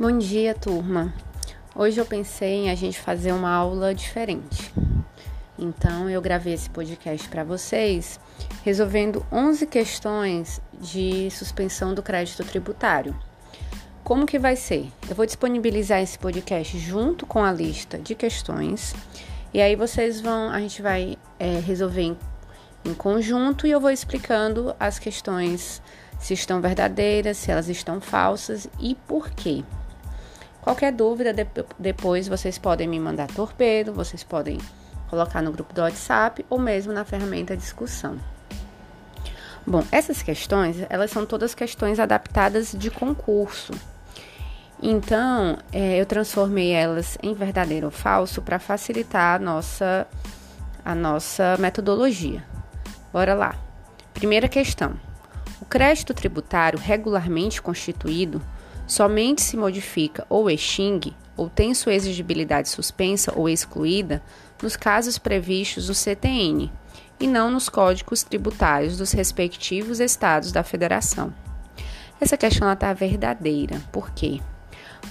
Bom dia, turma. Hoje eu pensei em a gente fazer uma aula diferente. Então eu gravei esse podcast para vocês, resolvendo 11 questões de suspensão do crédito tributário. Como que vai ser? Eu vou disponibilizar esse podcast junto com a lista de questões e aí vocês vão, a gente vai é, resolver em, em conjunto e eu vou explicando as questões se estão verdadeiras, se elas estão falsas e por quê. Qualquer dúvida, de, depois vocês podem me mandar torpedo, vocês podem colocar no grupo do WhatsApp ou mesmo na ferramenta discussão. Bom, essas questões, elas são todas questões adaptadas de concurso. Então, é, eu transformei elas em verdadeiro ou falso para facilitar a nossa, a nossa metodologia. Bora lá. Primeira questão. O crédito tributário regularmente constituído somente se modifica ou extingue ou tem sua exigibilidade suspensa ou excluída nos casos previstos no CTN e não nos códigos tributários dos respectivos estados da federação. Essa questão está verdadeira. Por quê?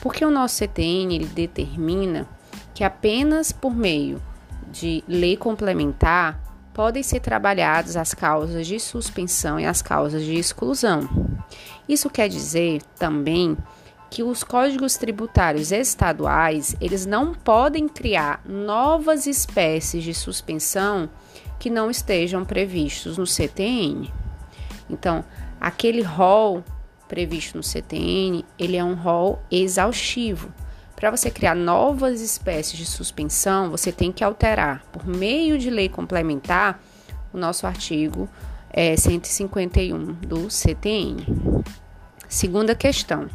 Porque o nosso CTN ele determina que apenas por meio de lei complementar podem ser trabalhadas as causas de suspensão e as causas de exclusão. Isso quer dizer também que os códigos tributários estaduais, eles não podem criar novas espécies de suspensão que não estejam previstos no CTN. Então, aquele rol previsto no CTN, ele é um rol exaustivo. Para você criar novas espécies de suspensão, você tem que alterar, por meio de lei complementar, o nosso artigo é, 151 do CTN. Segunda questão.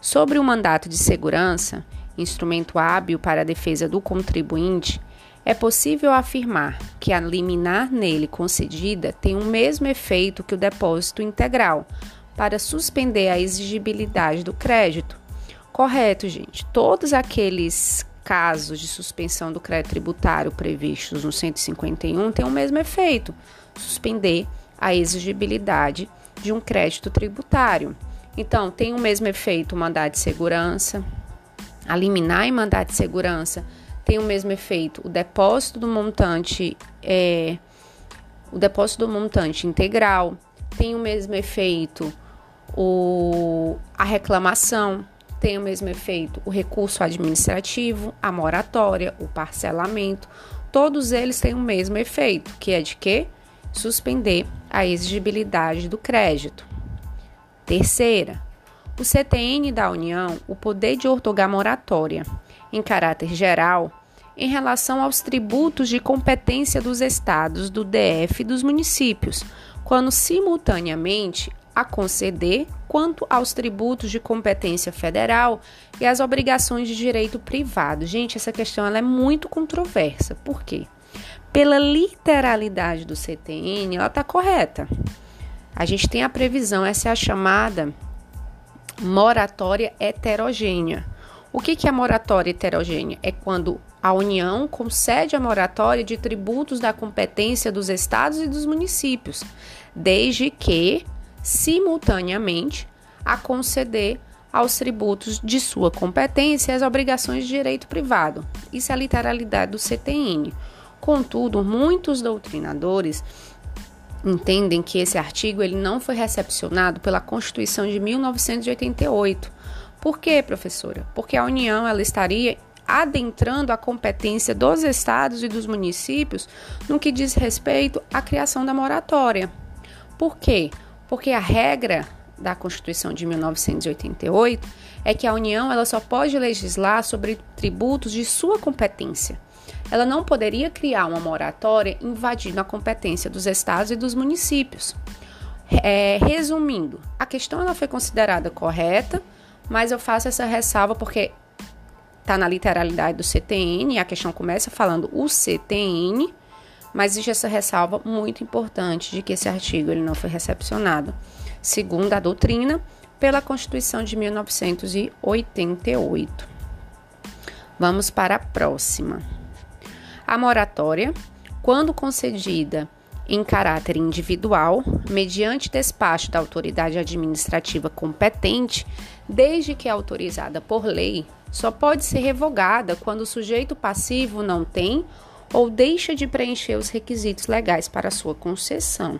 Sobre o mandato de segurança, instrumento hábil para a defesa do contribuinte, é possível afirmar que a liminar nele concedida tem o mesmo efeito que o depósito integral para suspender a exigibilidade do crédito. Correto, gente. Todos aqueles casos de suspensão do crédito tributário previstos no 151 têm o mesmo efeito, suspender a exigibilidade de um crédito tributário. Então, tem o mesmo efeito o mandado de segurança, a liminar e mandado de segurança. Tem o mesmo efeito o depósito do montante, é, o depósito do montante integral, tem o mesmo efeito o, a reclamação, tem o mesmo efeito o recurso administrativo, a moratória, o parcelamento, todos eles têm o mesmo efeito, que é de que suspender a exigibilidade do crédito. Terceira, o CTN da União o poder de ortogar moratória, em caráter geral, em relação aos tributos de competência dos estados, do DF e dos municípios, quando simultaneamente a conceder quanto aos tributos de competência federal e as obrigações de direito privado. Gente, essa questão ela é muito controversa. Por quê? Pela literalidade do CTN, ela está correta. A gente tem a previsão, essa é a chamada moratória heterogênea. O que, que é moratória heterogênea? É quando a União concede a moratória de tributos da competência dos estados e dos municípios, desde que, simultaneamente, a conceder aos tributos de sua competência as obrigações de direito privado. Isso é a literalidade do CTN. Contudo, muitos doutrinadores entendem que esse artigo ele não foi recepcionado pela Constituição de 1988. Por quê, professora? Porque a União ela estaria adentrando a competência dos estados e dos municípios no que diz respeito à criação da moratória. Por quê? Porque a regra da Constituição de 1988 é que a União ela só pode legislar sobre tributos de sua competência ela não poderia criar uma moratória invadindo a competência dos estados e dos municípios. É, resumindo, a questão ela foi considerada correta, mas eu faço essa ressalva porque está na literalidade do CTN, a questão começa falando o CTN, mas existe essa ressalva muito importante de que esse artigo ele não foi recepcionado, segundo a doutrina, pela Constituição de 1988. Vamos para a próxima. A moratória, quando concedida em caráter individual, mediante despacho da autoridade administrativa competente, desde que autorizada por lei, só pode ser revogada quando o sujeito passivo não tem ou deixa de preencher os requisitos legais para sua concessão.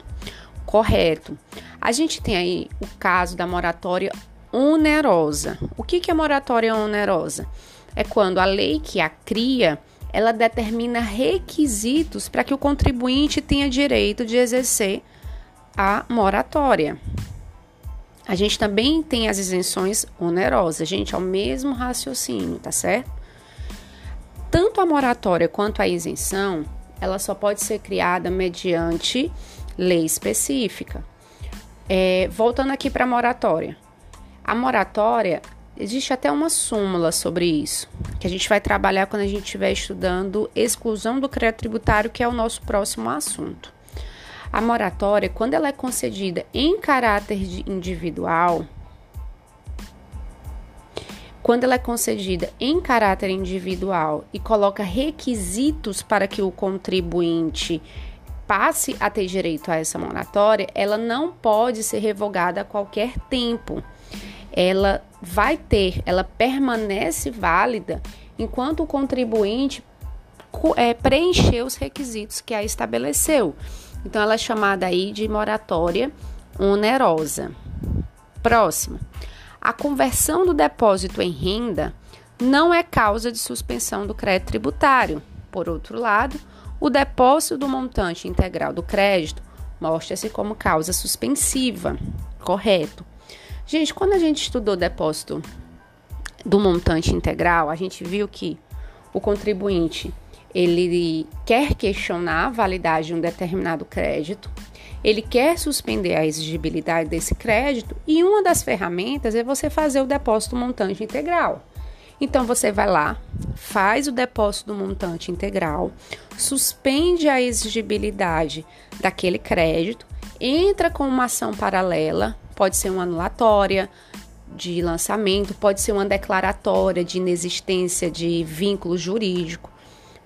Correto. A gente tem aí o caso da moratória onerosa. O que é moratória onerosa? É quando a lei que a cria ela determina requisitos para que o contribuinte tenha direito de exercer a moratória. A gente também tem as isenções onerosas, gente, é o mesmo raciocínio, tá certo? Tanto a moratória quanto a isenção, ela só pode ser criada mediante lei específica. É, voltando aqui para a moratória. A moratória, Existe até uma súmula sobre isso, que a gente vai trabalhar quando a gente estiver estudando exclusão do crédito tributário, que é o nosso próximo assunto. A moratória, quando ela é concedida em caráter individual, quando ela é concedida em caráter individual e coloca requisitos para que o contribuinte passe a ter direito a essa moratória, ela não pode ser revogada a qualquer tempo ela vai ter, ela permanece válida enquanto o contribuinte é, preencher os requisitos que a estabeleceu. Então, ela é chamada aí de moratória onerosa. Próxima. A conversão do depósito em renda não é causa de suspensão do crédito tributário. Por outro lado, o depósito do montante integral do crédito mostra-se como causa suspensiva. Correto. Gente, quando a gente estudou depósito do montante integral, a gente viu que o contribuinte ele quer questionar a validade de um determinado crédito, ele quer suspender a exigibilidade desse crédito e uma das ferramentas é você fazer o depósito montante integral. Então você vai lá, faz o depósito do montante integral, suspende a exigibilidade daquele crédito, entra com uma ação paralela pode ser uma anulatória de lançamento, pode ser uma declaratória de inexistência de vínculo jurídico.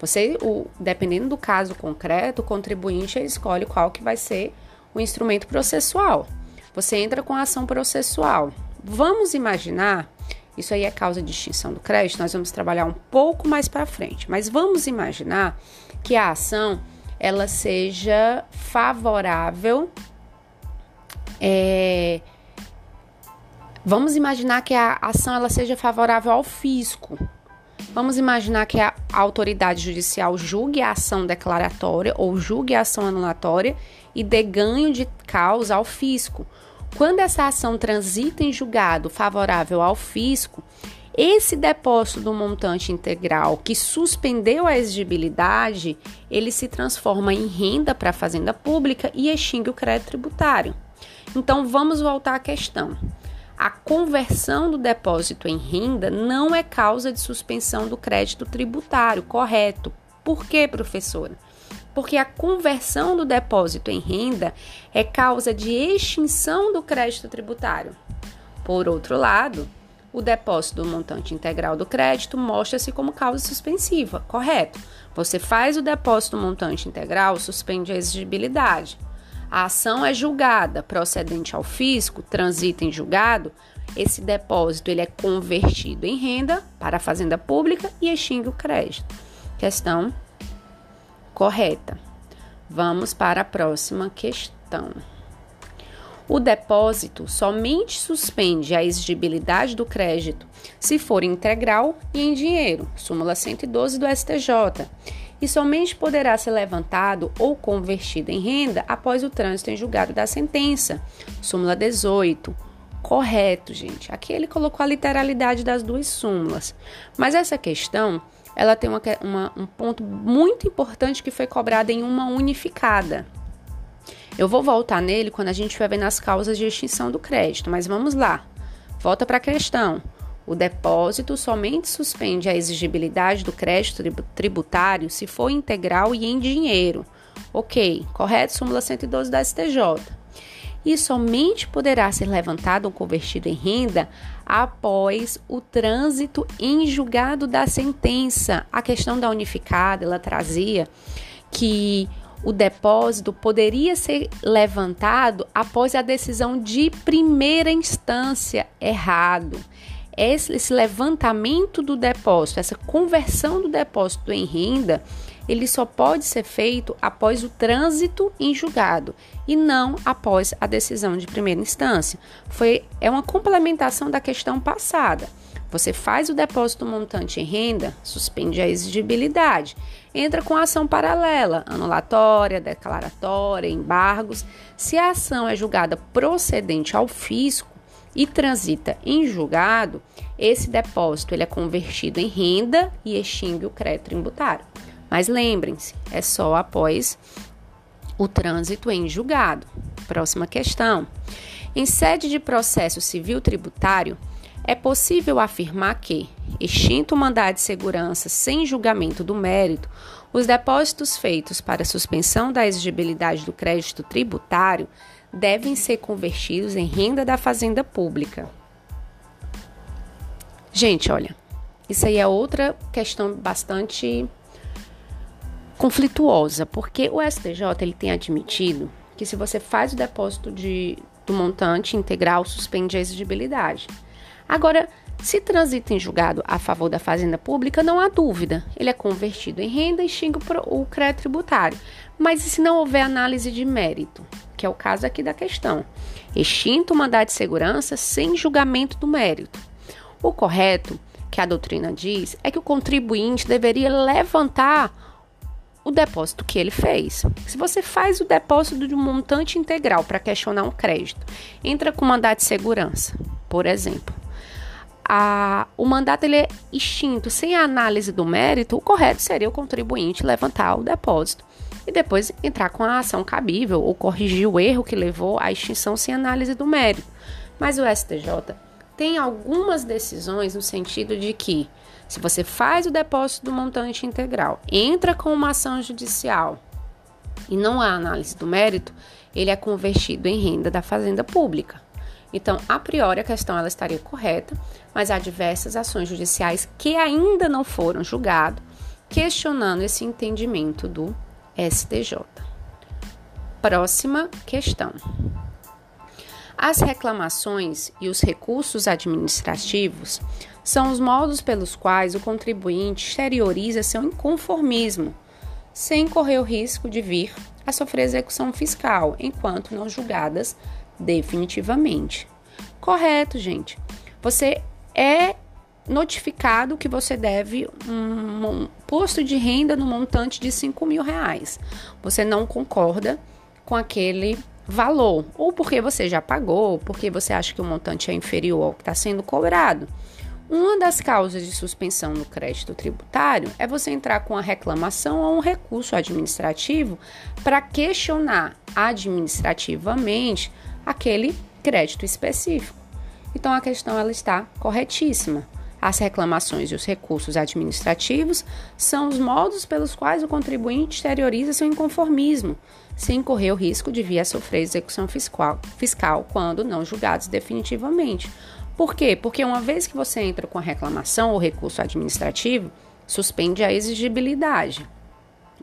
Você, o, dependendo do caso concreto, o contribuinte escolhe qual que vai ser o instrumento processual. Você entra com a ação processual. Vamos imaginar, isso aí é causa de extinção do crédito, nós vamos trabalhar um pouco mais para frente, mas vamos imaginar que a ação ela seja favorável é, vamos imaginar que a ação ela seja favorável ao fisco. Vamos imaginar que a autoridade judicial julgue a ação declaratória ou julgue a ação anulatória e dê ganho de causa ao fisco. Quando essa ação transita em julgado favorável ao fisco, esse depósito do montante integral que suspendeu a exigibilidade, ele se transforma em renda para a fazenda pública e extingue o crédito tributário. Então vamos voltar à questão. A conversão do depósito em renda não é causa de suspensão do crédito tributário, correto? Por quê, professora? Porque a conversão do depósito em renda é causa de extinção do crédito tributário. Por outro lado, o depósito do montante integral do crédito mostra-se como causa suspensiva, correto? Você faz o depósito do montante integral, suspende a exigibilidade a ação é julgada procedente ao fisco, transita em julgado, esse depósito ele é convertido em renda para a fazenda pública e extingue o crédito. Questão correta. Vamos para a próxima questão. O depósito somente suspende a exigibilidade do crédito se for integral e em dinheiro, súmula 112 do STJ e somente poderá ser levantado ou convertido em renda após o trânsito em julgado da sentença. Súmula 18. Correto, gente. Aqui ele colocou a literalidade das duas súmulas. Mas essa questão, ela tem uma, uma, um ponto muito importante que foi cobrado em uma unificada. Eu vou voltar nele quando a gente estiver vendo as causas de extinção do crédito, mas vamos lá. Volta para a questão. O depósito somente suspende a exigibilidade do crédito tributário se for integral e em dinheiro. Ok, correto? Súmula 112 da STJ. E somente poderá ser levantado ou convertido em renda após o trânsito em julgado da sentença. A questão da unificada, ela trazia que o depósito poderia ser levantado após a decisão de primeira instância. Errado. Esse, levantamento do depósito, essa conversão do depósito em renda, ele só pode ser feito após o trânsito em julgado e não após a decisão de primeira instância. Foi, é uma complementação da questão passada. Você faz o depósito montante em renda, suspende a exigibilidade, entra com ação paralela, anulatória, declaratória, embargos. Se a ação é julgada procedente ao fisco e transita em julgado, esse depósito ele é convertido em renda e extingue o crédito tributário. Mas lembrem-se, é só após o trânsito em julgado. Próxima questão. Em sede de processo civil tributário, é possível afirmar que, extinto o mandado de segurança sem julgamento do mérito, os depósitos feitos para suspensão da exigibilidade do crédito tributário devem ser convertidos em renda da fazenda pública. Gente, olha, isso aí é outra questão bastante conflituosa, porque o STJ ele tem admitido que se você faz o depósito de, do montante integral, suspende a exigibilidade. Agora, se transita em julgado a favor da fazenda pública, não há dúvida. Ele é convertido em renda e xinga o crédito tributário. Mas e se não houver análise de mérito? Que é o caso aqui da questão. Extinto o mandado de segurança sem julgamento do mérito. O correto, que a doutrina diz, é que o contribuinte deveria levantar o depósito que ele fez. Se você faz o depósito de um montante integral para questionar um crédito, entra com mandado de segurança, por exemplo a, o mandato ele é extinto sem a análise do mérito, o correto seria o contribuinte levantar o depósito e depois entrar com a ação cabível ou corrigir o erro que levou à extinção sem análise do mérito. Mas o STJ tem algumas decisões no sentido de que, se você faz o depósito do montante integral, entra com uma ação judicial e não há análise do mérito, ele é convertido em renda da fazenda pública. Então, a priori, a questão ela estaria correta, mas há diversas ações judiciais que ainda não foram julgadas, questionando esse entendimento do STJ. Próxima questão. As reclamações e os recursos administrativos são os modos pelos quais o contribuinte exterioriza seu inconformismo, sem correr o risco de vir a sofrer execução fiscal, enquanto não julgadas definitivamente. Correto, gente. Você é notificado que você deve um, um posto de renda no montante de 5 mil reais. Você não concorda com aquele valor, ou porque você já pagou, porque você acha que o montante é inferior ao que está sendo cobrado. Uma das causas de suspensão no crédito tributário é você entrar com a reclamação ou um recurso administrativo para questionar administrativamente aquele crédito específico. Então a questão ela está corretíssima. As reclamações e os recursos administrativos são os modos pelos quais o contribuinte exterioriza seu inconformismo, sem correr o risco de vir a sofrer execução fiscal, fiscal quando não julgados definitivamente. Por quê? Porque uma vez que você entra com a reclamação ou recurso administrativo, suspende a exigibilidade.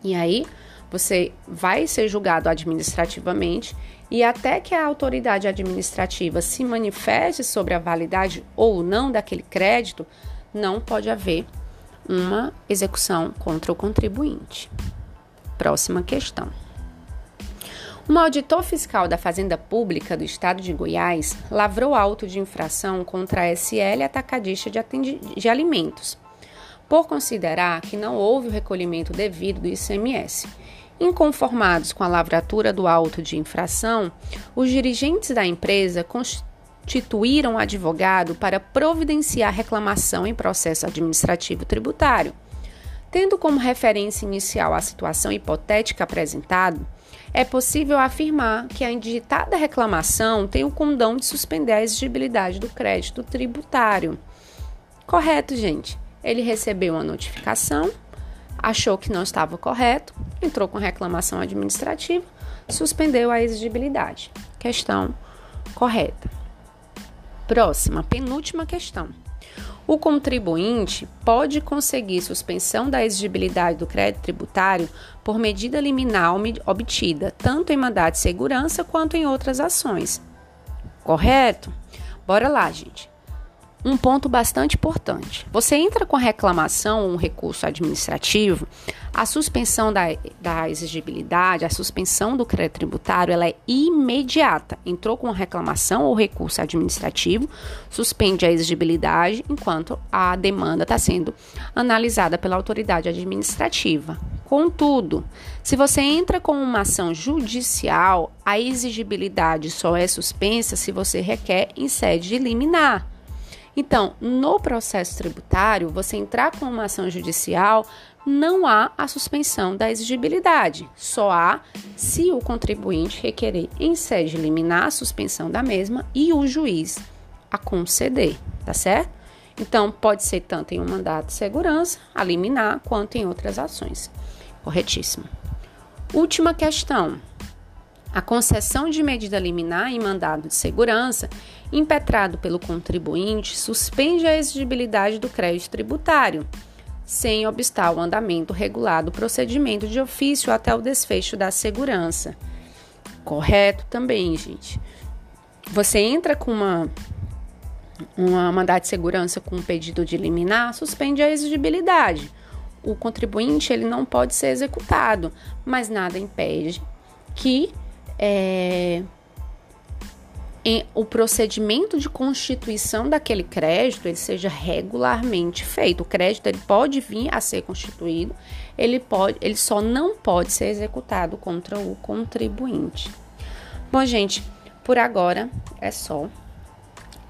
E aí, você vai ser julgado administrativamente e até que a autoridade administrativa se manifeste sobre a validade ou não daquele crédito, não pode haver uma execução contra o contribuinte. Próxima questão. Um auditor fiscal da Fazenda Pública do Estado de Goiás lavrou auto de infração contra a SL Atacadista de, de Alimentos, por considerar que não houve o recolhimento devido do ICMS Inconformados com a lavratura do auto de infração, os dirigentes da empresa constituíram advogado para providenciar reclamação em processo administrativo tributário. Tendo como referência inicial a situação hipotética apresentada, é possível afirmar que a indigitada reclamação tem o condão de suspender a exigibilidade do crédito tributário. Correto, gente? Ele recebeu uma notificação achou que não estava correto, entrou com reclamação administrativa, suspendeu a exigibilidade. Questão correta. Próxima, penúltima questão. O contribuinte pode conseguir suspensão da exigibilidade do crédito tributário por medida liminar obtida, tanto em mandado de segurança quanto em outras ações. Correto? Bora lá, gente um ponto bastante importante. Você entra com a reclamação um recurso administrativo, a suspensão da, da exigibilidade, a suspensão do crédito tributário, ela é imediata. Entrou com a reclamação ou recurso administrativo, suspende a exigibilidade enquanto a demanda está sendo analisada pela autoridade administrativa. Contudo, se você entra com uma ação judicial, a exigibilidade só é suspensa se você requer em sede liminar. Então, no processo tributário, você entrar com uma ação judicial, não há a suspensão da exigibilidade. Só há se o contribuinte requerer em sede liminar a suspensão da mesma e o juiz a conceder, tá certo? Então, pode ser tanto em um mandato de segurança, a liminar, quanto em outras ações. Corretíssimo. Última questão. A concessão de medida liminar em mandado de segurança, impetrado pelo contribuinte, suspende a exigibilidade do crédito tributário, sem obstar o andamento regular do procedimento de ofício até o desfecho da segurança. Correto também, gente. Você entra com uma uma mandado de segurança com um pedido de liminar, suspende a exigibilidade. O contribuinte ele não pode ser executado, mas nada impede que é, em, o procedimento de constituição daquele crédito ele seja regularmente feito. O crédito ele pode vir a ser constituído, ele, pode, ele só não pode ser executado contra o contribuinte. Bom, gente, por agora é só.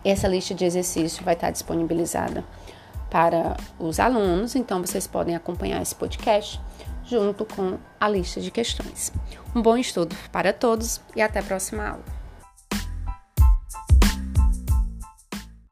Essa lista de exercícios vai estar disponibilizada para os alunos, então vocês podem acompanhar esse podcast junto com a lista de questões. Um bom estudo para todos e até a próxima aula.